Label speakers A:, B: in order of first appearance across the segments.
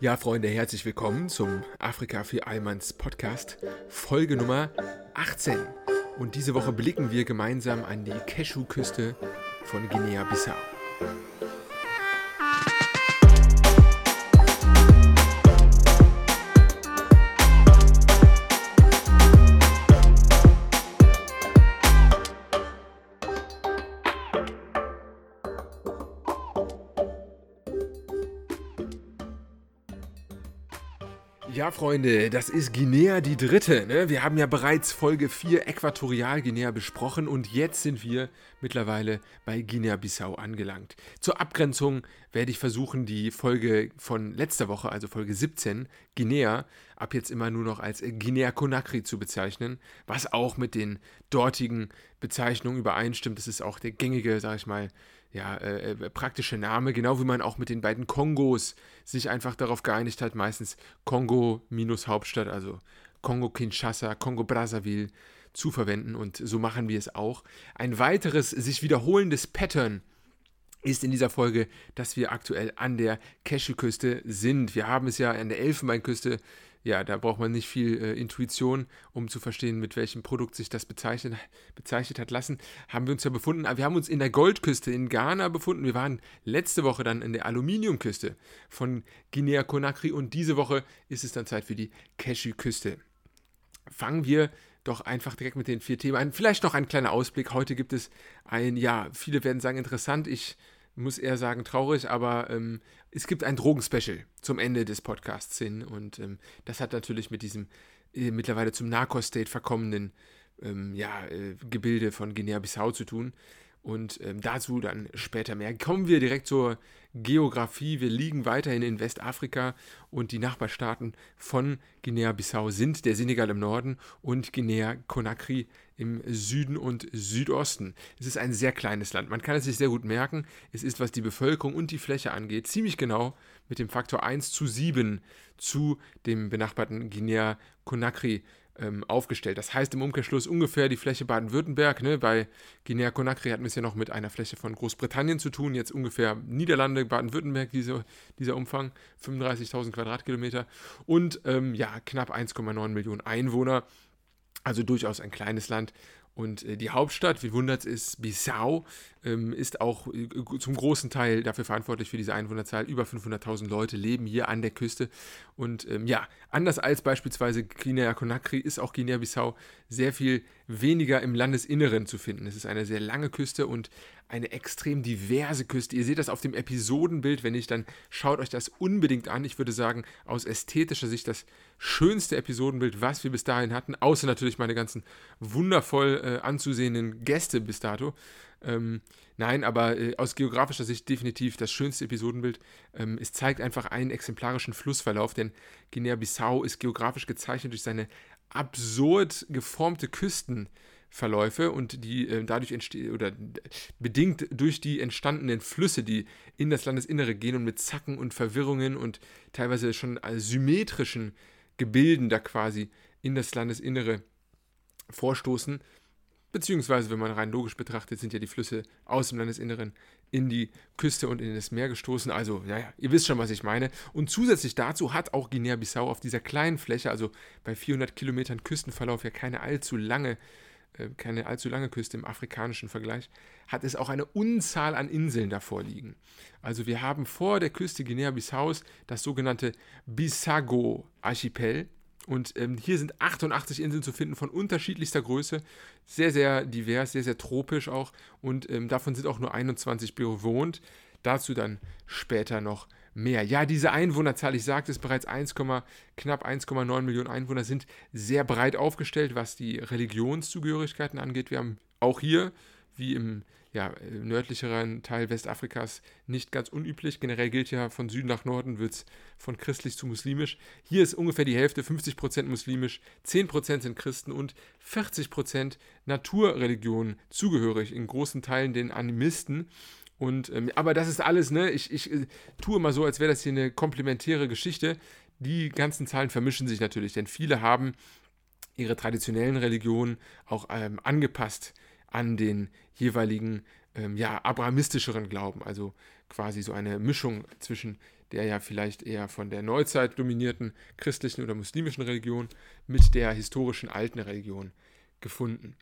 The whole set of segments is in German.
A: Ja, Freunde, herzlich willkommen zum Afrika für Almans Podcast, Folge Nummer 18. Und diese Woche blicken wir gemeinsam an die Cashew-Küste von Guinea-Bissau. Ja, Freunde, das ist Guinea die dritte. Ne? Wir haben ja bereits Folge 4 Äquatorialguinea besprochen und jetzt sind wir mittlerweile bei Guinea-Bissau angelangt. Zur Abgrenzung werde ich versuchen, die Folge von letzter Woche, also Folge 17, Guinea, ab jetzt immer nur noch als Guinea-Conakry zu bezeichnen, was auch mit den dortigen Bezeichnungen übereinstimmt. Das ist auch der gängige, sag ich mal, ja, äh, äh, praktische Name, genau wie man auch mit den beiden Kongos sich einfach darauf geeinigt hat, meistens Kongo minus Hauptstadt, also Kongo-Kinshasa, Kongo-Brazzaville zu verwenden und so machen wir es auch. Ein weiteres sich wiederholendes Pattern ist in dieser Folge, dass wir aktuell an der Cashew-Küste sind. Wir haben es ja an der Elfenbeinküste ja, da braucht man nicht viel äh, Intuition, um zu verstehen, mit welchem Produkt sich das bezeichnet, bezeichnet hat lassen. Haben wir uns ja befunden, wir haben uns in der Goldküste in Ghana befunden. Wir waren letzte Woche dann in der Aluminiumküste von Guinea-Conakry und diese Woche ist es dann Zeit für die Cashew-Küste. Fangen wir doch einfach direkt mit den vier Themen an. Vielleicht noch ein kleiner Ausblick. Heute gibt es ein, ja, viele werden sagen interessant. Ich muss eher sagen traurig, aber ähm, es gibt ein Drogenspecial zum Ende des Podcasts hin und ähm, das hat natürlich mit diesem äh, mittlerweile zum Narcos-State verkommenen ähm, ja, äh, Gebilde von Guinea-Bissau zu tun. Und ähm, dazu dann später mehr. Kommen wir direkt zur Geografie. Wir liegen weiterhin in Westafrika und die Nachbarstaaten von Guinea-Bissau sind der Senegal im Norden und Guinea-Conakry im Süden und Südosten. Es ist ein sehr kleines Land. Man kann es sich sehr gut merken. Es ist, was die Bevölkerung und die Fläche angeht, ziemlich genau mit dem Faktor 1 zu 7 zu dem benachbarten Guinea-Conakry ähm, aufgestellt. Das heißt im Umkehrschluss ungefähr die Fläche Baden-Württemberg. Ne? Bei Guinea-Conakry hatten wir es ja noch mit einer Fläche von Großbritannien zu tun. Jetzt ungefähr Niederlande, Baden-Württemberg, diese, dieser Umfang, 35.000 Quadratkilometer. Und ähm, ja, knapp 1,9 Millionen Einwohner. Also durchaus ein kleines Land. Und äh, die Hauptstadt, wie wundert es, ist Bissau, ähm, ist auch äh, zum großen Teil dafür verantwortlich für diese Einwohnerzahl. Über 500.000 Leute leben hier an der Küste. Und ähm, ja, anders als beispielsweise Guinea-Conakry ist auch Guinea-Bissau sehr viel weniger im Landesinneren zu finden. Es ist eine sehr lange Küste und eine extrem diverse Küste. Ihr seht das auf dem Episodenbild, wenn nicht, dann schaut euch das unbedingt an. Ich würde sagen, aus ästhetischer Sicht das schönste Episodenbild, was wir bis dahin hatten, außer natürlich meine ganzen wundervoll äh, anzusehenden Gäste bis dato. Ähm, nein, aber äh, aus geografischer Sicht definitiv das schönste Episodenbild. Ähm, es zeigt einfach einen exemplarischen Flussverlauf, denn Guinea-Bissau ist geografisch gezeichnet durch seine absurd geformte Küsten. Verläufe und die äh, dadurch entstehen oder bedingt durch die entstandenen Flüsse, die in das Landesinnere gehen und mit Zacken und Verwirrungen und teilweise schon symmetrischen Gebilden da quasi in das Landesinnere vorstoßen. Beziehungsweise, wenn man rein logisch betrachtet, sind ja die Flüsse aus dem Landesinneren in die Küste und in das Meer gestoßen. Also, naja, ihr wisst schon, was ich meine. Und zusätzlich dazu hat auch Guinea-Bissau auf dieser kleinen Fläche, also bei 400 Kilometern Küstenverlauf, ja keine allzu lange keine allzu lange Küste im afrikanischen Vergleich, hat es auch eine Unzahl an Inseln davor liegen. Also wir haben vor der Küste Guinea-Bissaus das sogenannte Bissago-Archipel. Und ähm, hier sind 88 Inseln zu finden von unterschiedlichster Größe, sehr, sehr divers, sehr, sehr tropisch auch. Und ähm, davon sind auch nur 21 bewohnt. Dazu dann später noch mehr. Ja, diese Einwohnerzahl, ich sagte es bereits, 1, knapp 1,9 Millionen Einwohner sind sehr breit aufgestellt, was die Religionszugehörigkeiten angeht. Wir haben auch hier, wie im ja, nördlicheren Teil Westafrikas, nicht ganz unüblich. Generell gilt ja, von Süden nach Norden wird es von christlich zu muslimisch. Hier ist ungefähr die Hälfte, 50% muslimisch, 10% sind Christen und 40% Naturreligionen zugehörig, in großen Teilen den Animisten. Und, ähm, aber das ist alles, ne? Ich, ich äh, tue immer so, als wäre das hier eine komplementäre Geschichte. Die ganzen Zahlen vermischen sich natürlich, denn viele haben ihre traditionellen Religionen auch ähm, angepasst an den jeweiligen, ähm, ja, abrahamistischeren Glauben. Also quasi so eine Mischung zwischen der ja vielleicht eher von der Neuzeit dominierten christlichen oder muslimischen Religion, mit der historischen alten Religion gefunden.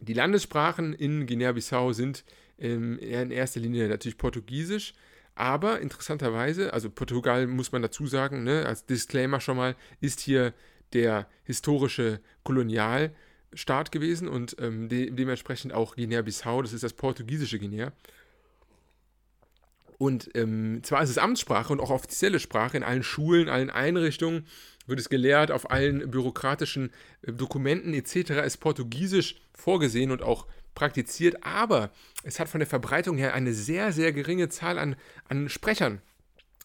A: Die Landessprachen in Guinea-Bissau sind ähm, in erster Linie natürlich Portugiesisch, aber interessanterweise, also Portugal muss man dazu sagen, ne, als Disclaimer schon mal, ist hier der historische Kolonialstaat gewesen und ähm, de dementsprechend auch Guinea-Bissau, das ist das portugiesische Guinea. Und ähm, zwar ist es Amtssprache und auch offizielle Sprache in allen Schulen, allen Einrichtungen, wird es gelehrt, auf allen bürokratischen äh, Dokumenten etc. ist Portugiesisch vorgesehen und auch praktiziert, aber es hat von der Verbreitung her eine sehr, sehr geringe Zahl an, an Sprechern.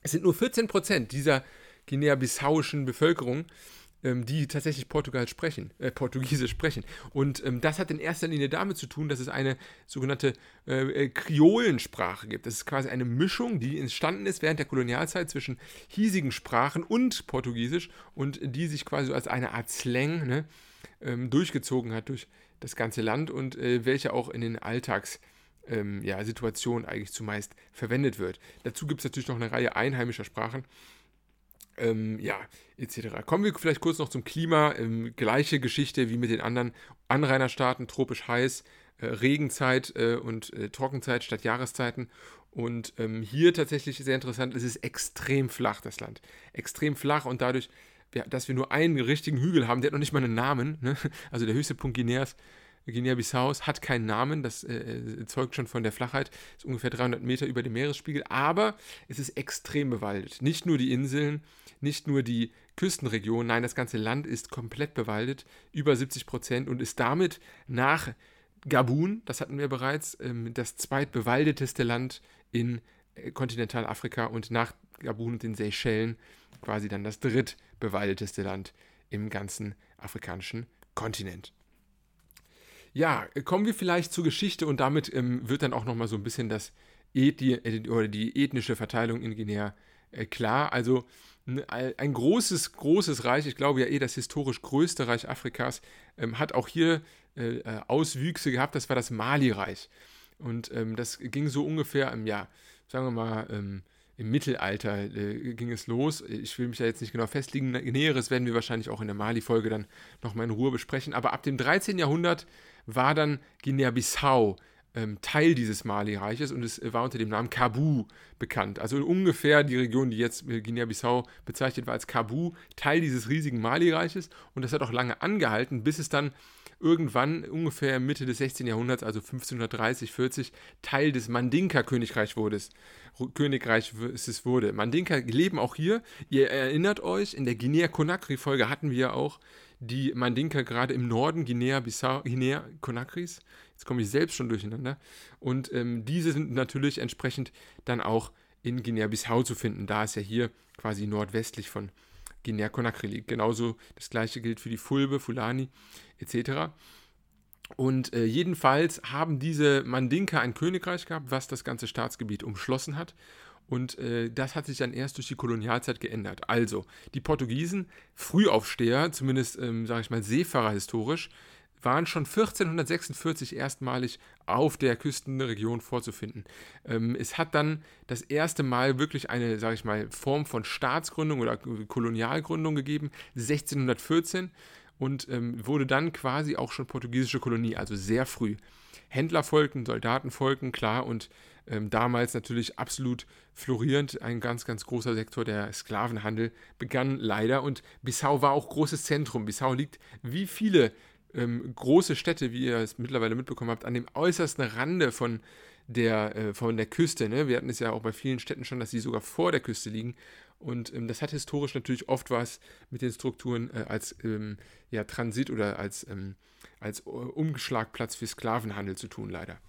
A: Es sind nur 14 Prozent dieser guinea-bissauischen Bevölkerung, ähm, die tatsächlich Portugal sprechen, äh, Portugiesisch sprechen. Und ähm, das hat in erster Linie damit zu tun, dass es eine sogenannte äh, äh, Kriolensprache gibt. Das ist quasi eine Mischung, die entstanden ist während der Kolonialzeit zwischen hiesigen Sprachen und Portugiesisch und die sich quasi als eine Art Slang ne, ähm, durchgezogen hat durch das ganze Land und äh, welche auch in den Alltags ähm, ja, eigentlich zumeist verwendet wird. Dazu gibt es natürlich noch eine Reihe einheimischer Sprachen, ähm, ja, etc. Kommen wir vielleicht kurz noch zum Klima. Ähm, gleiche Geschichte wie mit den anderen Anrainerstaaten, tropisch heiß, äh, Regenzeit äh, und äh, Trockenzeit statt Jahreszeiten. Und ähm, hier tatsächlich sehr interessant, es ist extrem flach, das Land. Extrem flach und dadurch, dass wir nur einen richtigen Hügel haben, der hat noch nicht mal einen Namen. Ne? Also der höchste Punkt Guineas Guinea-Bissaus hat keinen Namen, das äh, äh, zeugt schon von der Flachheit, ist ungefähr 300 Meter über dem Meeresspiegel, aber es ist extrem bewaldet. Nicht nur die Inseln, nicht nur die Küstenregion, nein, das ganze Land ist komplett bewaldet, über 70 Prozent und ist damit nach Gabun, das hatten wir bereits, ähm, das zweitbewaldeteste Land in Kontinentalafrika und nach Gabun und den Seychellen quasi dann das drittbewaldeteste Land im ganzen afrikanischen Kontinent. Ja, kommen wir vielleicht zur Geschichte und damit ähm, wird dann auch nochmal so ein bisschen das Ethni äh, oder die ethnische Verteilung in Guinea äh, klar. Also ein großes, großes Reich, ich glaube ja eh das historisch größte Reich Afrikas, ähm, hat auch hier äh, äh, Auswüchse gehabt, das war das Mali-Reich. Und ähm, das ging so ungefähr im Jahr, sagen wir mal, ähm, im Mittelalter äh, ging es los. Ich will mich da jetzt nicht genau festlegen. Näheres werden wir wahrscheinlich auch in der Mali-Folge dann nochmal in Ruhe besprechen. Aber ab dem 13. Jahrhundert war dann Guinea-Bissau ähm, Teil dieses Mali-Reiches und es war unter dem Namen Kabu bekannt. Also ungefähr die Region, die jetzt äh, Guinea-Bissau bezeichnet war als Kabu, Teil dieses riesigen Mali-Reiches. Und das hat auch lange angehalten, bis es dann irgendwann ungefähr Mitte des 16. Jahrhunderts, also 1530, 40, Teil des Mandinka-Königreichs wurde. Königreich es wurde. Mandinka leben auch hier. Ihr erinnert euch, in der Guinea-Conakry-Folge hatten wir ja auch die Mandinka gerade im Norden Guinea-Bissau, Guinea-Conakries. Jetzt komme ich selbst schon durcheinander. Und ähm, diese sind natürlich entsprechend dann auch in Guinea-Bissau zu finden, da es ja hier quasi nordwestlich von Guinea-Conakry. Genauso das gleiche gilt für die Fulbe, Fulani etc. Und äh, jedenfalls haben diese Mandinka ein Königreich gehabt, was das ganze Staatsgebiet umschlossen hat. Und äh, das hat sich dann erst durch die Kolonialzeit geändert. Also, die Portugiesen, Frühaufsteher, zumindest, ähm, sage ich mal, Seefahrer historisch, waren schon 1446 erstmalig auf der Küstenregion vorzufinden. Ähm, es hat dann das erste Mal wirklich eine, sage ich mal, Form von Staatsgründung oder Kolonialgründung gegeben, 1614 und ähm, wurde dann quasi auch schon portugiesische Kolonie, also sehr früh. Händlervolken, Soldatenvolken, klar, und ähm, damals natürlich absolut florierend, ein ganz, ganz großer Sektor der Sklavenhandel begann leider und Bissau war auch großes Zentrum. Bissau liegt wie viele ähm, große Städte, wie ihr es mittlerweile mitbekommen habt, an dem äußersten Rande von der, äh, von der Küste. Ne? Wir hatten es ja auch bei vielen Städten schon, dass sie sogar vor der Küste liegen. Und ähm, das hat historisch natürlich oft was mit den Strukturen äh, als ähm, ja, Transit oder als, ähm, als Umschlagplatz für Sklavenhandel zu tun, leider.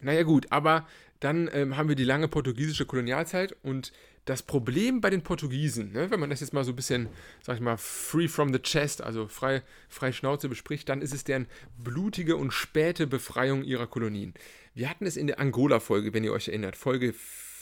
A: Naja gut, aber dann ähm, haben wir die lange portugiesische Kolonialzeit und das Problem bei den Portugiesen, ne, wenn man das jetzt mal so ein bisschen, sag ich mal, free from the chest, also frei, frei Schnauze bespricht, dann ist es deren blutige und späte Befreiung ihrer Kolonien. Wir hatten es in der Angola-Folge, wenn ihr euch erinnert, Folge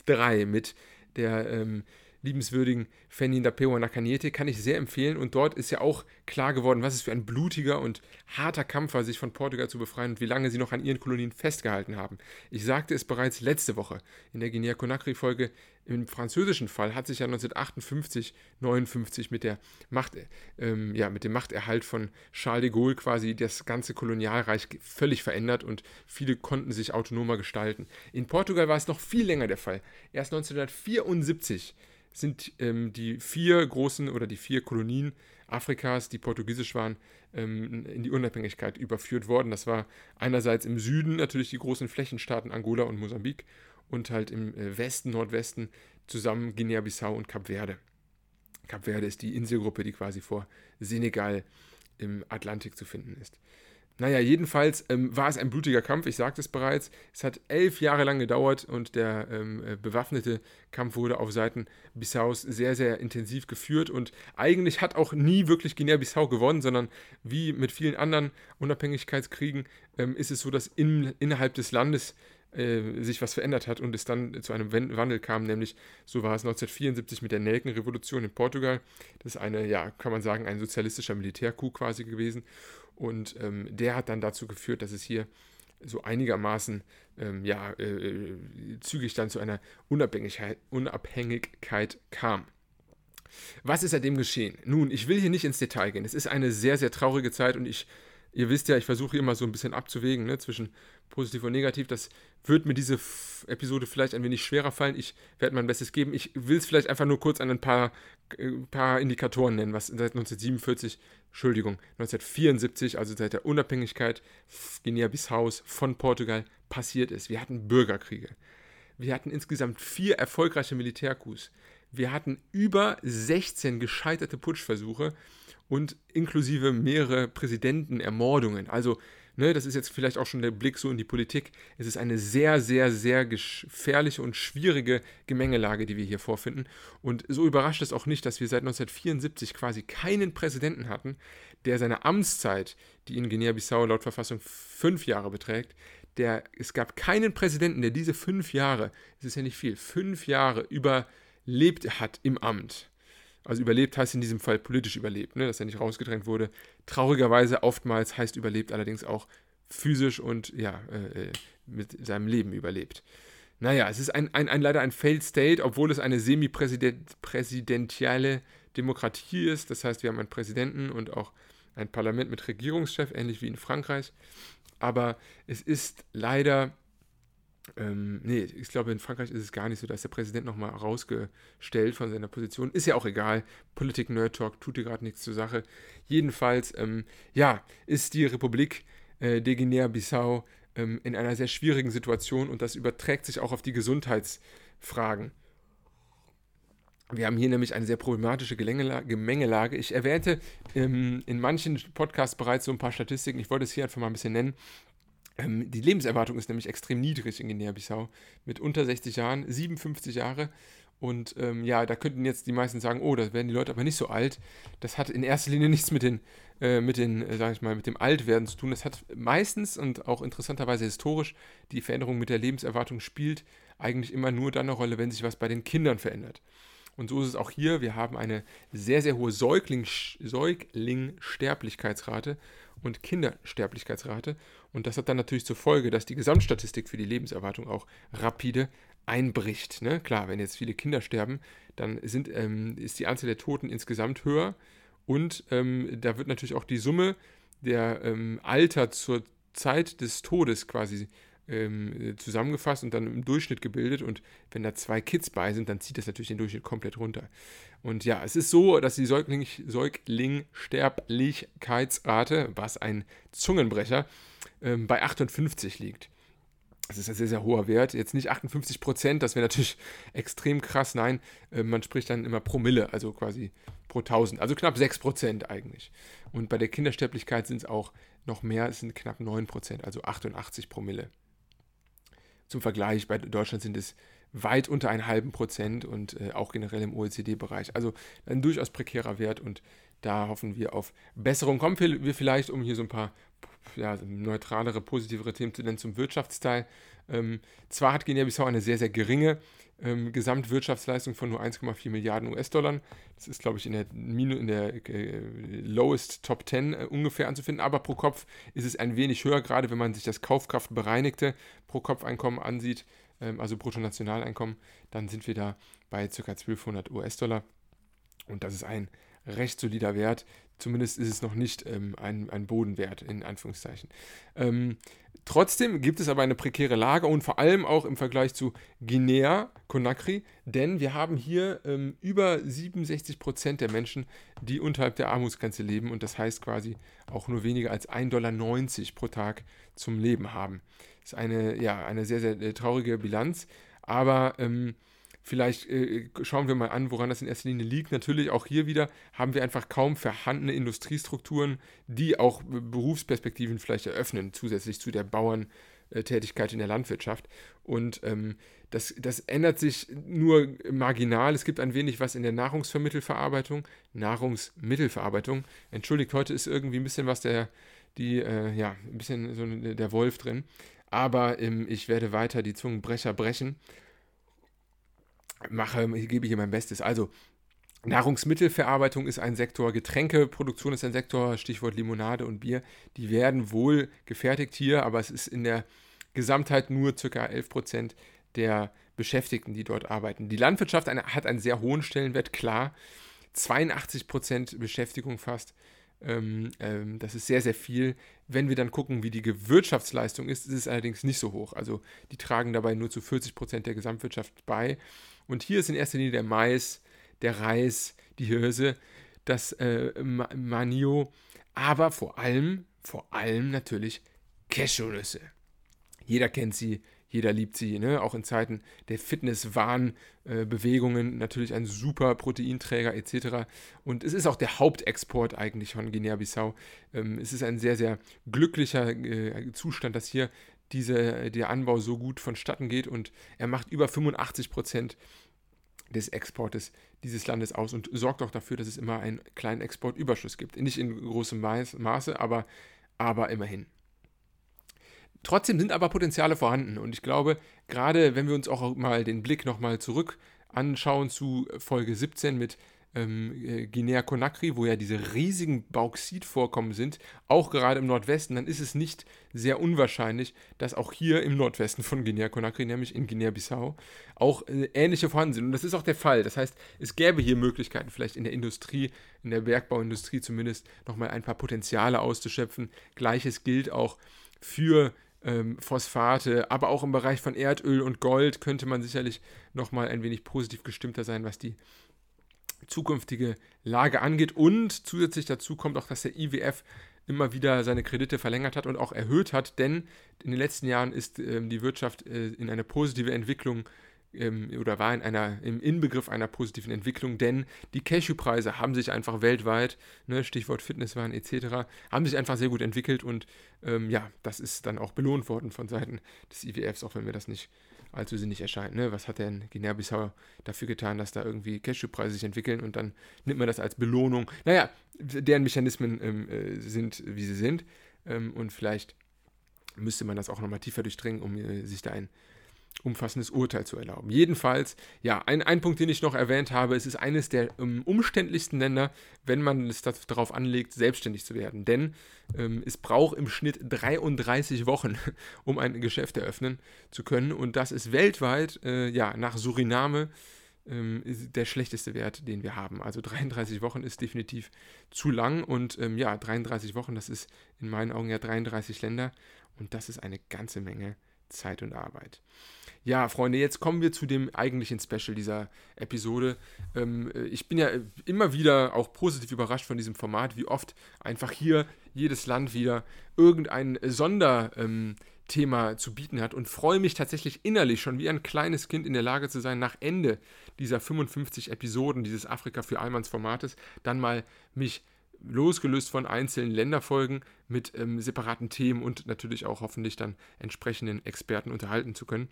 A: 3 mit der, ähm, liebenswürdigen Fenin Dapeo Nakaniete, kann ich sehr empfehlen. Und dort ist ja auch klar geworden, was es für ein blutiger und harter Kampf war, sich von Portugal zu befreien und wie lange sie noch an ihren Kolonien festgehalten haben. Ich sagte es bereits letzte Woche in der Guinea-Conakry-Folge. Im französischen Fall hat sich ja 1958, 59 mit, der Macht, ähm, ja, mit dem Machterhalt von Charles de Gaulle quasi das ganze Kolonialreich völlig verändert und viele konnten sich autonomer gestalten. In Portugal war es noch viel länger der Fall. Erst 1974 sind ähm, die vier großen oder die vier Kolonien Afrikas, die portugiesisch waren, ähm, in die Unabhängigkeit überführt worden. Das war einerseits im Süden natürlich die großen Flächenstaaten Angola und Mosambik und halt im äh, Westen, Nordwesten zusammen Guinea-Bissau und Kap Verde. Kap Verde ist die Inselgruppe, die quasi vor Senegal im Atlantik zu finden ist. Naja, jedenfalls ähm, war es ein blutiger Kampf, ich sagte es bereits. Es hat elf Jahre lang gedauert und der ähm, äh, bewaffnete Kampf wurde auf Seiten Bissaus sehr, sehr intensiv geführt und eigentlich hat auch nie wirklich Guinea-Bissau gewonnen, sondern wie mit vielen anderen Unabhängigkeitskriegen ähm, ist es so, dass in, innerhalb des Landes äh, sich was verändert hat und es dann zu einem Wandel kam, nämlich so war es 1974 mit der Nelkenrevolution in Portugal. Das ist eine, ja, kann man sagen, ein sozialistischer Militärcoup quasi gewesen. Und ähm, der hat dann dazu geführt, dass es hier so einigermaßen ähm, ja, äh, äh, zügig dann zu einer Unabhängigkeit, Unabhängigkeit kam. Was ist seitdem geschehen? Nun, ich will hier nicht ins Detail gehen. Es ist eine sehr, sehr traurige Zeit und ich, ihr wisst ja, ich versuche immer so ein bisschen abzuwägen ne, zwischen positiv und negativ. Das wird mir diese Episode vielleicht ein wenig schwerer fallen. Ich werde mein Bestes geben. Ich will es vielleicht einfach nur kurz an ein paar, äh, paar Indikatoren nennen, was seit 1947 Entschuldigung, 1974, also seit der Unabhängigkeit Guinea-Bissaus von Portugal passiert ist. Wir hatten Bürgerkriege. Wir hatten insgesamt vier erfolgreiche Militärcoups. Wir hatten über 16 gescheiterte Putschversuche und inklusive mehrere Präsidentenermordungen. Also Ne, das ist jetzt vielleicht auch schon der Blick so in die Politik. Es ist eine sehr, sehr, sehr gefährliche und schwierige Gemengelage, die wir hier vorfinden. Und so überrascht es auch nicht, dass wir seit 1974 quasi keinen Präsidenten hatten, der seine Amtszeit, die in Guinea-Bissau laut Verfassung fünf Jahre beträgt, der, es gab keinen Präsidenten, der diese fünf Jahre, es ist ja nicht viel, fünf Jahre überlebt hat im Amt. Also überlebt heißt in diesem Fall politisch überlebt, ne? dass er nicht rausgedrängt wurde. Traurigerweise oftmals heißt überlebt allerdings auch physisch und ja, äh, äh, mit seinem Leben überlebt. Naja, es ist ein, ein, ein leider ein Failed State, obwohl es eine semi-präsidentielle Demokratie ist. Das heißt, wir haben einen Präsidenten und auch ein Parlament mit Regierungschef, ähnlich wie in Frankreich. Aber es ist leider ähm, nee, ich glaube, in Frankreich ist es gar nicht so, da ist der Präsident nochmal rausgestellt von seiner Position. Ist ja auch egal. Politik Nerd Talk tut dir gerade nichts zur Sache. Jedenfalls, ähm, ja, ist die Republik äh, de Guinea-Bissau ähm, in einer sehr schwierigen Situation und das überträgt sich auch auf die Gesundheitsfragen. Wir haben hier nämlich eine sehr problematische Gemengelage. Ich erwähnte ähm, in manchen Podcasts bereits so ein paar Statistiken. Ich wollte es hier einfach mal ein bisschen nennen. Ähm, die Lebenserwartung ist nämlich extrem niedrig in Guinea-Bissau. Mit unter 60 Jahren, 57 Jahre. Und ähm, ja, da könnten jetzt die meisten sagen, oh, da werden die Leute aber nicht so alt. Das hat in erster Linie nichts mit den, äh, mit den, äh, sag ich mal, mit dem Altwerden zu tun. Das hat meistens und auch interessanterweise historisch die Veränderung mit der Lebenserwartung spielt eigentlich immer nur dann eine Rolle, wenn sich was bei den Kindern verändert. Und so ist es auch hier. Wir haben eine sehr, sehr hohe Säugling, Säuglingsterblichkeitsrate und Kindersterblichkeitsrate. Und das hat dann natürlich zur Folge, dass die Gesamtstatistik für die Lebenserwartung auch rapide einbricht. Ne? Klar, wenn jetzt viele Kinder sterben, dann sind, ähm, ist die Anzahl der Toten insgesamt höher. Und ähm, da wird natürlich auch die Summe der ähm, Alter zur Zeit des Todes quasi ähm, zusammengefasst und dann im Durchschnitt gebildet. Und wenn da zwei Kids bei sind, dann zieht das natürlich den Durchschnitt komplett runter. Und ja, es ist so, dass die Säugling, Säuglingsterblichkeitsrate, was ein Zungenbrecher, ähm, bei 58 liegt. Das ist ein sehr, sehr hoher Wert. Jetzt nicht 58 Prozent, das wäre natürlich extrem krass. Nein, äh, man spricht dann immer Promille, also quasi pro 1000. Also knapp 6 Prozent eigentlich. Und bei der Kindersterblichkeit sind es auch noch mehr, es sind knapp 9 Prozent, also 88 Promille. Zum Vergleich, bei Deutschland sind es weit unter einen halben Prozent und äh, auch generell im OECD-Bereich. Also ein durchaus prekärer Wert und da hoffen wir auf Besserung. Kommen wir vielleicht, um hier so ein paar ja, neutralere, positivere Themen zu nennen, zum Wirtschaftsteil. Ähm, zwar hat Guinea-Bissau eine sehr, sehr geringe ähm, Gesamtwirtschaftsleistung von nur 1,4 Milliarden US-Dollar. Das ist, glaube ich, in der, in der äh, Lowest Top 10 äh, ungefähr anzufinden. Aber pro Kopf ist es ein wenig höher, gerade wenn man sich das Kaufkraftbereinigte Pro-Kopf-Einkommen ansieht, ähm, also Bruttonationaleinkommen, dann sind wir da bei ca. 1200 US-Dollar. Und das ist ein recht solider Wert. Zumindest ist es noch nicht ähm, ein, ein Bodenwert, in Anführungszeichen. Ähm, trotzdem gibt es aber eine prekäre Lage und vor allem auch im Vergleich zu Guinea, Conakry, denn wir haben hier ähm, über 67 Prozent der Menschen, die unterhalb der Armutsgrenze leben und das heißt quasi auch nur weniger als 1,90 Dollar pro Tag zum Leben haben. Das ist eine, ja, eine sehr, sehr äh, traurige Bilanz, aber ähm, Vielleicht äh, schauen wir mal an, woran das in erster Linie liegt. Natürlich auch hier wieder haben wir einfach kaum vorhandene Industriestrukturen, die auch Berufsperspektiven vielleicht eröffnen, zusätzlich zu der Bauerntätigkeit in der Landwirtschaft. Und ähm, das, das ändert sich nur marginal. Es gibt ein wenig was in der Nahrungsvermittelverarbeitung. Nahrungsmittelverarbeitung. Entschuldigt, heute ist irgendwie ein bisschen was der, die, äh, ja, ein bisschen so der Wolf drin. Aber ähm, ich werde weiter die Zungenbrecher brechen mache, gebe hier mein Bestes. Also, Nahrungsmittelverarbeitung ist ein Sektor, Getränkeproduktion ist ein Sektor, Stichwort Limonade und Bier. Die werden wohl gefertigt hier, aber es ist in der Gesamtheit nur ca. 11% der Beschäftigten, die dort arbeiten. Die Landwirtschaft hat einen sehr hohen Stellenwert, klar. 82% Beschäftigung fast. Ähm, ähm, das ist sehr, sehr viel. Wenn wir dann gucken, wie die Wirtschaftsleistung ist, ist es allerdings nicht so hoch. Also die tragen dabei nur zu 40% der Gesamtwirtschaft bei. Und hier ist in erster Linie der Mais, der Reis, die Hirse, das äh, Manio, aber vor allem, vor allem natürlich Cashewnüsse. Jeder kennt sie, jeder liebt sie, ne? auch in Zeiten der Fitness-Wahn-Bewegungen, äh, natürlich ein super Proteinträger etc. Und es ist auch der Hauptexport eigentlich von Guinea-Bissau. Ähm, es ist ein sehr, sehr glücklicher äh, Zustand, dass hier diese, der Anbau so gut vonstatten geht und er macht über 85 Prozent des Exportes dieses Landes aus und sorgt auch dafür, dass es immer einen kleinen Exportüberschuss gibt. Nicht in großem Maße, aber, aber immerhin. Trotzdem sind aber Potenziale vorhanden und ich glaube, gerade wenn wir uns auch mal den Blick nochmal zurück anschauen zu Folge 17 mit ähm, äh, Guinea-Conakry, wo ja diese riesigen Bauxitvorkommen sind, auch gerade im Nordwesten, dann ist es nicht sehr unwahrscheinlich, dass auch hier im Nordwesten von Guinea-Conakry, nämlich in Guinea-Bissau, auch äh, ähnliche vorhanden sind. Und das ist auch der Fall. Das heißt, es gäbe hier Möglichkeiten, vielleicht in der Industrie, in der Bergbauindustrie zumindest, nochmal ein paar Potenziale auszuschöpfen. Gleiches gilt auch für ähm, Phosphate, aber auch im Bereich von Erdöl und Gold könnte man sicherlich nochmal ein wenig positiv gestimmter sein, was die zukünftige Lage angeht. Und zusätzlich dazu kommt auch, dass der IWF immer wieder seine Kredite verlängert hat und auch erhöht hat, denn in den letzten Jahren ist ähm, die Wirtschaft äh, in eine positive Entwicklung ähm, oder war in einer, im Inbegriff einer positiven Entwicklung, denn die Cashewpreise haben sich einfach weltweit, ne, Stichwort Fitnesswaren etc., haben sich einfach sehr gut entwickelt und ähm, ja, das ist dann auch belohnt worden von Seiten des IWFs, auch wenn wir das nicht allzu sinnig erscheint. Ne? Was hat denn Guinea-Bissau dafür getan, dass da irgendwie Cashewpreise sich entwickeln und dann nimmt man das als Belohnung? Naja, deren Mechanismen ähm, äh, sind, wie sie sind ähm, und vielleicht müsste man das auch nochmal tiefer durchdringen, um äh, sich da ein umfassendes Urteil zu erlauben. Jedenfalls, ja, ein, ein Punkt, den ich noch erwähnt habe, es ist eines der ähm, umständlichsten Länder, wenn man es darauf anlegt, selbstständig zu werden. Denn ähm, es braucht im Schnitt 33 Wochen, um ein Geschäft eröffnen zu können. Und das ist weltweit, äh, ja, nach Suriname ähm, der schlechteste Wert, den wir haben. Also 33 Wochen ist definitiv zu lang. Und ähm, ja, 33 Wochen, das ist in meinen Augen ja 33 Länder. Und das ist eine ganze Menge Zeit und Arbeit. Ja, Freunde, jetzt kommen wir zu dem eigentlichen Special dieser Episode. Ähm, äh, ich bin ja immer wieder auch positiv überrascht von diesem Format, wie oft einfach hier jedes Land wieder irgendein Sonderthema ähm, zu bieten hat und freue mich tatsächlich innerlich schon wie ein kleines Kind in der Lage zu sein, nach Ende dieser 55 Episoden dieses Afrika für Allmanns Formates dann mal mich losgelöst von einzelnen Länderfolgen mit ähm, separaten Themen und natürlich auch hoffentlich dann entsprechenden Experten unterhalten zu können.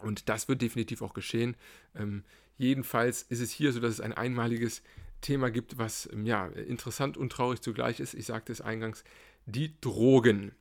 A: Und das wird definitiv auch geschehen. Ähm, jedenfalls ist es hier so, dass es ein einmaliges Thema gibt, was ähm, ja interessant und traurig zugleich ist. Ich sagte es eingangs, die Drogen.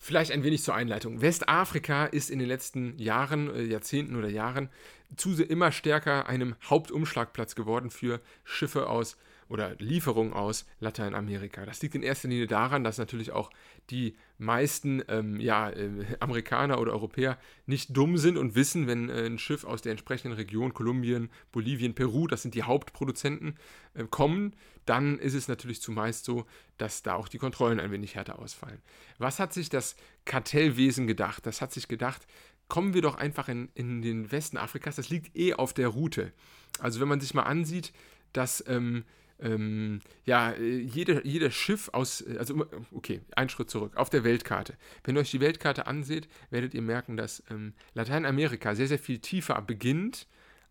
A: Vielleicht ein wenig zur Einleitung. Westafrika ist in den letzten Jahren, äh, Jahrzehnten oder Jahren zu immer stärker einem Hauptumschlagplatz geworden für Schiffe aus oder Lieferungen aus Lateinamerika. Das liegt in erster Linie daran, dass natürlich auch die meisten ähm, ja, äh, Amerikaner oder Europäer nicht dumm sind und wissen, wenn äh, ein Schiff aus der entsprechenden Region, Kolumbien, Bolivien, Peru, das sind die Hauptproduzenten, äh, kommen, dann ist es natürlich zumeist so, dass da auch die Kontrollen ein wenig härter ausfallen. Was hat sich das Kartellwesen gedacht? Das hat sich gedacht, kommen wir doch einfach in, in den Westen Afrikas, das liegt eh auf der Route. Also wenn man sich mal ansieht, dass ähm, ähm, ja, jede, jedes Schiff aus, also okay, ein Schritt zurück, auf der Weltkarte. Wenn ihr euch die Weltkarte anseht, werdet ihr merken, dass ähm, Lateinamerika sehr, sehr viel tiefer beginnt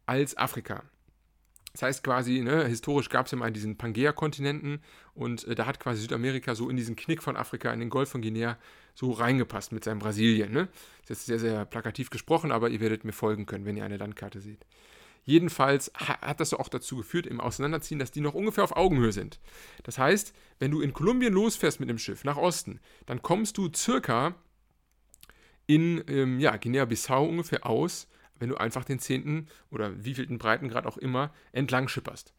A: als Afrika. Das heißt quasi, ne, historisch gab es ja mal diesen Pangea-Kontinenten und äh, da hat quasi Südamerika so in diesen Knick von Afrika, in den Golf von Guinea, so reingepasst mit seinem Brasilien. Ne? Das ist jetzt sehr, sehr plakativ gesprochen, aber ihr werdet mir folgen können, wenn ihr eine Landkarte seht. Jedenfalls hat das auch dazu geführt, im Auseinanderziehen, dass die noch ungefähr auf Augenhöhe sind. Das heißt, wenn du in Kolumbien losfährst mit dem Schiff nach Osten, dann kommst du circa in ähm, ja, Guinea-Bissau ungefähr aus, wenn du einfach den zehnten oder wievielten Breitengrad auch immer entlang schipperst.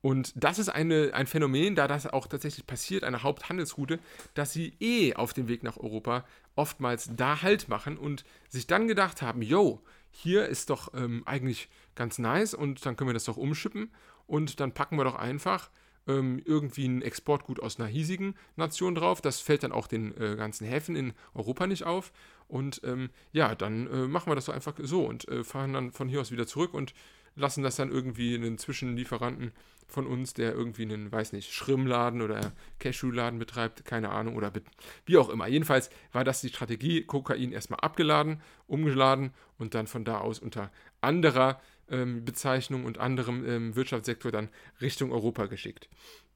A: Und das ist eine, ein Phänomen, da das auch tatsächlich passiert, eine Haupthandelsroute, dass sie eh auf dem Weg nach Europa oftmals da Halt machen und sich dann gedacht haben, yo, hier ist doch ähm, eigentlich ganz nice und dann können wir das doch umschippen und dann packen wir doch einfach ähm, irgendwie ein Exportgut aus einer hiesigen Nation drauf. Das fällt dann auch den äh, ganzen Häfen in Europa nicht auf. Und ähm, ja, dann äh, machen wir das doch einfach so und äh, fahren dann von hier aus wieder zurück und lassen das dann irgendwie einen Zwischenlieferanten von uns, der irgendwie einen, weiß nicht, Schrimmladen oder Cashewladen betreibt, keine Ahnung, oder wie auch immer. Jedenfalls war das die Strategie, Kokain erstmal abgeladen, umgeladen und dann von da aus unter anderer ähm, Bezeichnung und anderem ähm, Wirtschaftssektor dann Richtung Europa geschickt.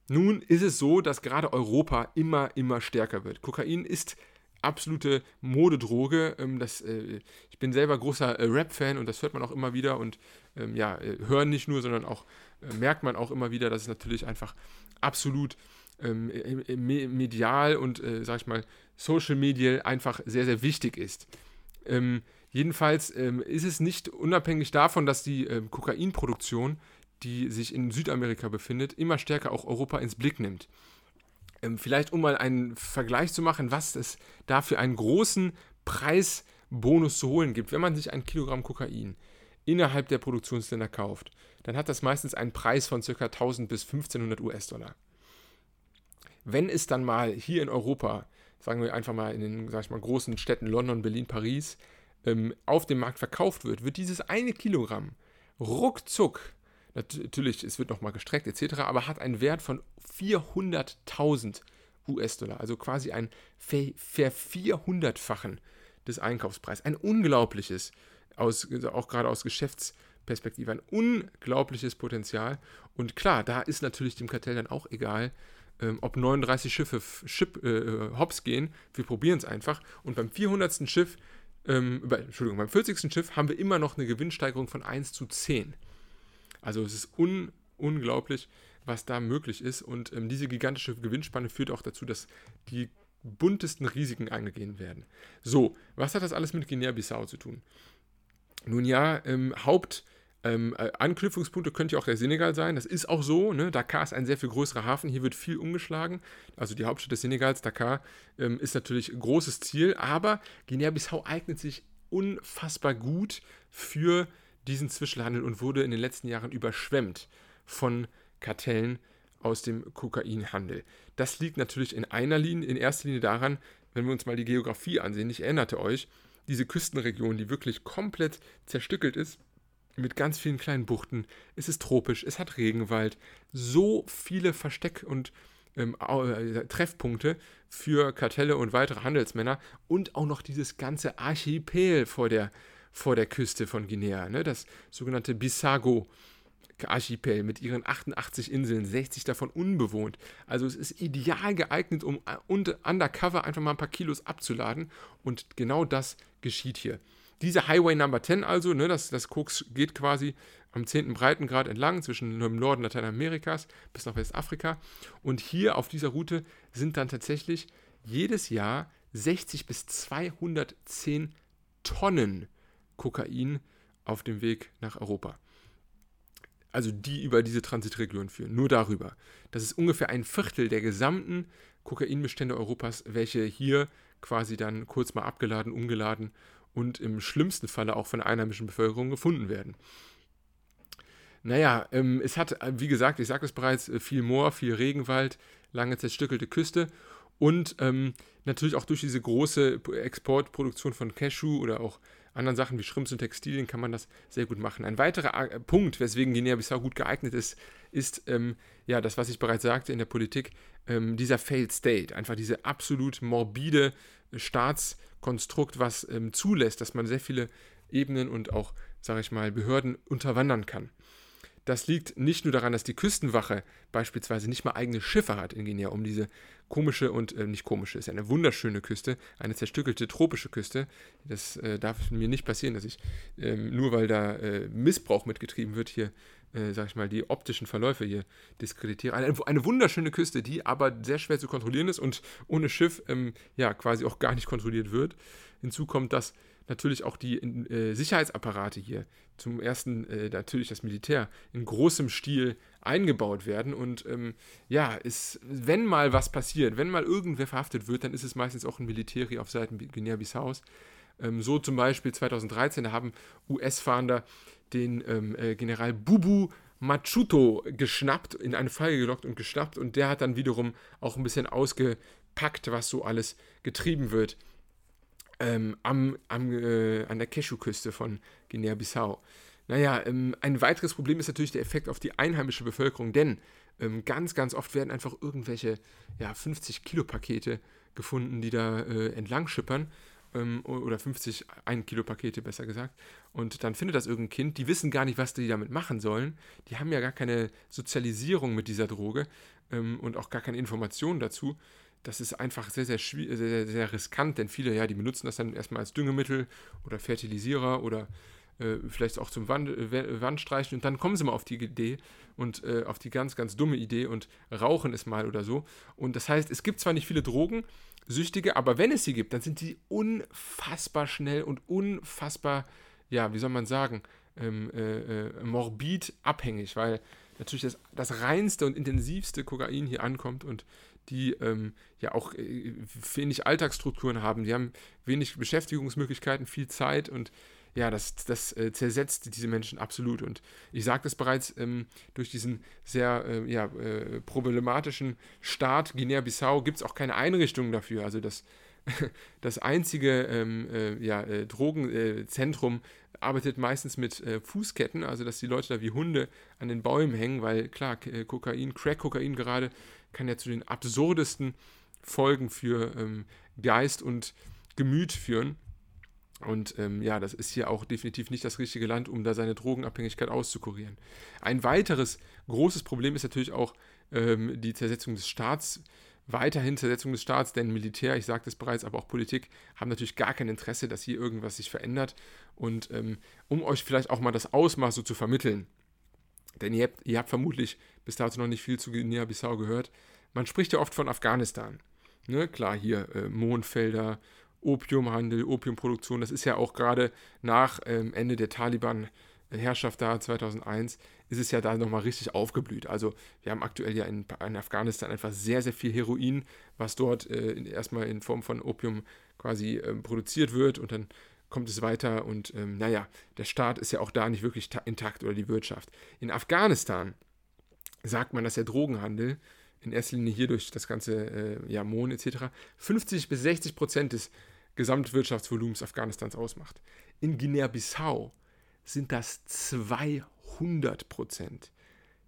A: Nun ist es so, dass gerade Europa immer, immer stärker wird. Kokain ist absolute Modedroge. Ähm, das, äh, ich bin selber großer äh, Rap-Fan und das hört man auch immer wieder und ähm, ja, äh, hören nicht nur, sondern auch äh, merkt man auch immer wieder, dass es natürlich einfach absolut ähm, medial und, äh, sag ich mal, social medial einfach sehr, sehr wichtig ist. Ähm, jedenfalls ähm, ist es nicht unabhängig davon, dass die ähm, Kokainproduktion, die sich in Südamerika befindet, immer stärker auch Europa ins Blick nimmt. Ähm, vielleicht um mal einen Vergleich zu machen, was es da für einen großen Preisbonus zu holen gibt, wenn man sich ein Kilogramm Kokain innerhalb der Produktionsländer kauft, dann hat das meistens einen Preis von ca. 1000 bis 1500 US-Dollar. Wenn es dann mal hier in Europa, sagen wir einfach mal in den sag ich mal, großen Städten London, Berlin, Paris, ähm, auf dem Markt verkauft wird, wird dieses eine Kilogramm ruckzuck, natürlich, es wird nochmal gestreckt etc., aber hat einen Wert von 400.000 US-Dollar, also quasi ein ver, ver 400-fachen des Einkaufspreises. Ein unglaubliches aus, auch gerade aus Geschäftsperspektive, ein unglaubliches Potenzial. Und klar, da ist natürlich dem Kartell dann auch egal, ähm, ob 39 Schiffe Schip, äh, hops gehen. Wir probieren es einfach. Und beim 400. Schiff, ähm, Entschuldigung, beim 40. Schiff haben wir immer noch eine Gewinnsteigerung von 1 zu 10. Also es ist un unglaublich, was da möglich ist. Und ähm, diese gigantische Gewinnspanne führt auch dazu, dass die buntesten Risiken eingehen werden. So, was hat das alles mit Guinea-Bissau zu tun? Nun ja, ähm, Haupt- ähm, äh, Anknüpfungspunkte könnte ja auch der Senegal sein. Das ist auch so. Ne? Dakar ist ein sehr viel größerer Hafen. Hier wird viel umgeschlagen. Also die Hauptstadt des Senegals, Dakar, ähm, ist natürlich ein großes Ziel. Aber Guinea-Bissau eignet sich unfassbar gut für diesen Zwischenhandel und wurde in den letzten Jahren überschwemmt von Kartellen aus dem Kokainhandel. Das liegt natürlich in einer Linie, in erster Linie daran, wenn wir uns mal die Geografie ansehen. Ich erinnerte euch, diese Küstenregion, die wirklich komplett zerstückelt ist, mit ganz vielen kleinen Buchten. Es ist tropisch, es hat Regenwald, so viele Versteck- und ähm, äh, Treffpunkte für Kartelle und weitere Handelsmänner und auch noch dieses ganze Archipel vor der, vor der Küste von Guinea, ne? das sogenannte Bissago. Archipel mit ihren 88 Inseln, 60 davon unbewohnt. Also es ist ideal geeignet, um äh, undercover einfach mal ein paar Kilos abzuladen und genau das geschieht hier. Diese Highway Number 10 also, ne, das, das Koks geht quasi am 10. Breitengrad entlang zwischen dem Norden Lateinamerikas bis nach Westafrika. Und hier auf dieser Route sind dann tatsächlich jedes Jahr 60 bis 210 Tonnen Kokain auf dem Weg nach Europa. Also die über diese Transitregion führen, nur darüber. Das ist ungefähr ein Viertel der gesamten Kokainbestände Europas, welche hier quasi dann kurz mal abgeladen, umgeladen und im schlimmsten Falle auch von der einheimischen Bevölkerung gefunden werden. Naja, ähm, es hat, äh, wie gesagt, ich sagte es bereits, äh, viel Moor, viel Regenwald, lange zerstückelte Küste und ähm, natürlich auch durch diese große Exportproduktion von Cashew oder auch anderen Sachen wie Schrimps und Textilien kann man das sehr gut machen. Ein weiterer äh, Punkt, weswegen Guinea-Bissau gut geeignet ist, ist ähm, ja das, was ich bereits sagte in der Politik, ähm, dieser Failed State, einfach diese absolut morbide Staatskonstrukt, was ähm, zulässt, dass man sehr viele Ebenen und auch, sage ich mal, Behörden unterwandern kann. Das liegt nicht nur daran, dass die Küstenwache beispielsweise nicht mal eigene Schiffe hat in Guinea, um diese komische und äh, nicht komische, ist eine wunderschöne Küste, eine zerstückelte tropische Küste. Das äh, darf mir nicht passieren, dass ich ähm, nur weil da äh, Missbrauch mitgetrieben wird, hier, äh, sag ich mal, die optischen Verläufe hier diskreditiere. Eine, eine, wunderschöne Küste, die aber sehr schwer zu kontrollieren ist und ohne Schiff ähm, ja quasi auch gar nicht kontrolliert wird. Hinzu kommt, dass natürlich auch die äh, Sicherheitsapparate hier, zum ersten äh, natürlich das Militär, in großem Stil eingebaut werden. Und ähm, ja, ist, wenn mal was passiert, wenn mal irgendwer verhaftet wird, dann ist es meistens auch ein Militäri auf Seiten Guinea-Bissaus. Ähm, so zum Beispiel 2013, da haben US-Fahnder den ähm, äh, General Bubu Machuto geschnappt, in eine Falle gelockt und geschnappt. Und der hat dann wiederum auch ein bisschen ausgepackt, was so alles getrieben wird ähm, am, am, äh, an der Cashew-Küste von Guinea-Bissau. Naja, ähm, ein weiteres Problem ist natürlich der Effekt auf die einheimische Bevölkerung, denn ähm, ganz, ganz oft werden einfach irgendwelche ja, 50-Kilo-Pakete gefunden, die da äh, entlang schippern. Ähm, oder 50 1-Kilo-Pakete besser gesagt. Und dann findet das irgendein Kind, die wissen gar nicht, was die damit machen sollen. Die haben ja gar keine Sozialisierung mit dieser Droge ähm, und auch gar keine Informationen dazu das ist einfach sehr, sehr, sehr, sehr, sehr riskant, denn viele, ja, die benutzen das dann erstmal als Düngemittel oder Fertilisierer oder äh, vielleicht auch zum Wand, äh, Wandstreichen und dann kommen sie mal auf die Idee und äh, auf die ganz, ganz dumme Idee und rauchen es mal oder so. Und das heißt, es gibt zwar nicht viele Drogen, Süchtige, aber wenn es sie gibt, dann sind sie unfassbar schnell und unfassbar, ja, wie soll man sagen, ähm, äh, äh morbid abhängig, weil natürlich das, das reinste und intensivste Kokain hier ankommt und die ähm, ja auch äh, wenig Alltagsstrukturen haben. Die haben wenig Beschäftigungsmöglichkeiten, viel Zeit und ja, das, das äh, zersetzt diese Menschen absolut. Und ich sagte es bereits, ähm, durch diesen sehr äh, ja, äh, problematischen Staat Guinea-Bissau gibt es auch keine Einrichtungen dafür. Also das, das einzige ähm, äh, ja, äh, Drogenzentrum arbeitet meistens mit Fußketten, also dass die Leute da wie Hunde an den Bäumen hängen, weil klar, Kokain, Crack-Kokain gerade kann ja zu den absurdesten Folgen für ähm, Geist und Gemüt führen. Und ähm, ja, das ist hier auch definitiv nicht das richtige Land, um da seine Drogenabhängigkeit auszukurieren. Ein weiteres großes Problem ist natürlich auch ähm, die Zersetzung des Staats. Weiterhin Zersetzung des Staats, denn Militär, ich sagte es bereits, aber auch Politik haben natürlich gar kein Interesse, dass hier irgendwas sich verändert. Und ähm, um euch vielleicht auch mal das Ausmaß so zu vermitteln, denn ihr habt, ihr habt vermutlich bis dato noch nicht viel zu Guinea-Bissau gehört. Man spricht ja oft von Afghanistan. Ne? Klar, hier äh, Mondfelder, Opiumhandel, Opiumproduktion. Das ist ja auch gerade nach ähm, Ende der Taliban-Herrschaft da 2001, ist es ja da nochmal richtig aufgeblüht. Also wir haben aktuell ja in, in, Afghanistan einfach sehr, sehr viel Heroin, was dort äh, erstmal in Form von Opium quasi äh, produziert wird und dann kommt es weiter und ähm, naja, der Staat ist ja auch da nicht wirklich intakt oder die Wirtschaft. In Afghanistan sagt man, dass der Drogenhandel in erster Linie hier durch das ganze äh, ja, Mohn etc. 50 bis 60 Prozent des Gesamtwirtschaftsvolumens Afghanistans ausmacht. In Guinea-Bissau sind das 200 Prozent.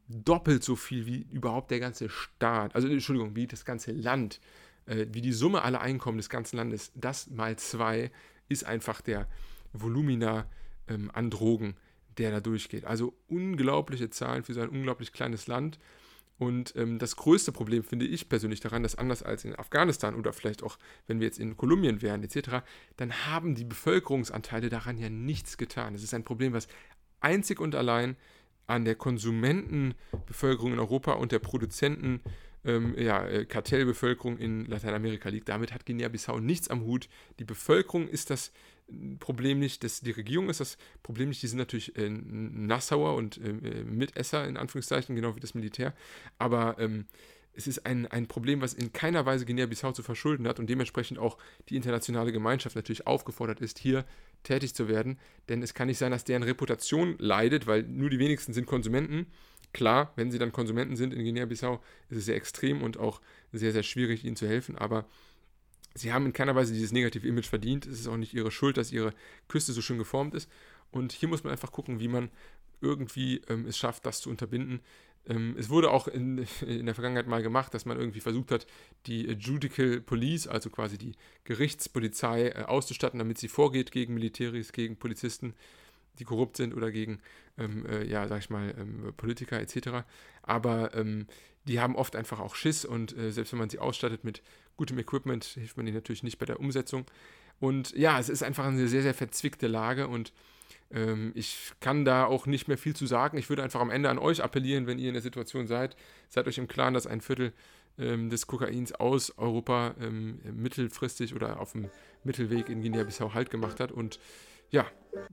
A: Doppelt so viel wie überhaupt der ganze Staat, also Entschuldigung, wie das ganze Land, äh, wie die Summe aller Einkommen des ganzen Landes, das mal zwei ist einfach der Volumina ähm, an Drogen, der da durchgeht. Also unglaubliche Zahlen für so ein unglaublich kleines Land. Und ähm, das größte Problem finde ich persönlich daran, dass anders als in Afghanistan oder vielleicht auch, wenn wir jetzt in Kolumbien wären etc., dann haben die Bevölkerungsanteile daran ja nichts getan. Es ist ein Problem, was einzig und allein an der Konsumentenbevölkerung in Europa und der Produzenten ähm, ja, äh, Kartellbevölkerung in Lateinamerika liegt. Damit hat Guinea-Bissau nichts am Hut. Die Bevölkerung ist das Problem nicht, das, die Regierung ist das Problem nicht. Die sind natürlich äh, Nassauer und äh, Mitesser, in Anführungszeichen, genau wie das Militär. Aber ähm, es ist ein, ein Problem, was in keiner Weise Guinea-Bissau zu verschulden hat und dementsprechend auch die internationale Gemeinschaft natürlich aufgefordert ist, hier tätig zu werden. Denn es kann nicht sein, dass deren Reputation leidet, weil nur die wenigsten sind Konsumenten. Klar, wenn sie dann Konsumenten sind in Guinea-Bissau, ist es sehr extrem und auch sehr, sehr schwierig, ihnen zu helfen. Aber sie haben in keiner Weise dieses negative Image verdient. Es ist auch nicht ihre Schuld, dass ihre Küste so schön geformt ist. Und hier muss man einfach gucken, wie man irgendwie ähm, es schafft, das zu unterbinden. Ähm, es wurde auch in, in, der Vergangenheit mal gemacht, dass man irgendwie versucht hat, die Judical Police, also quasi die Gerichtspolizei, äh, auszustatten, damit sie vorgeht gegen Militäris, gegen Polizisten, die korrupt sind oder gegen, ähm, äh, ja, sag ich mal, ähm, Politiker etc. Aber ähm, die haben oft einfach auch Schiss und äh, selbst wenn man sie ausstattet mit gutem Equipment, hilft man ihnen natürlich nicht bei der Umsetzung. Und ja, es ist einfach eine sehr, sehr verzwickte Lage und ähm, ich kann da auch nicht mehr viel zu sagen. Ich würde einfach am Ende an euch appellieren, wenn ihr in der Situation seid, seid euch im Klaren, dass ein Viertel ähm, des Kokains aus Europa ähm, mittelfristig oder auf dem Mittelweg in Guinea-Bissau Halt gemacht hat. Und ja,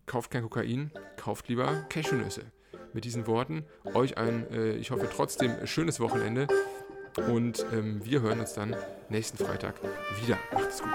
A: kauft kein Kokain, kauft lieber Cashewnüsse. Mit diesen Worten euch ein, äh, ich hoffe trotzdem, schönes Wochenende. Und ähm, wir hören uns dann nächsten Freitag wieder. Macht's gut.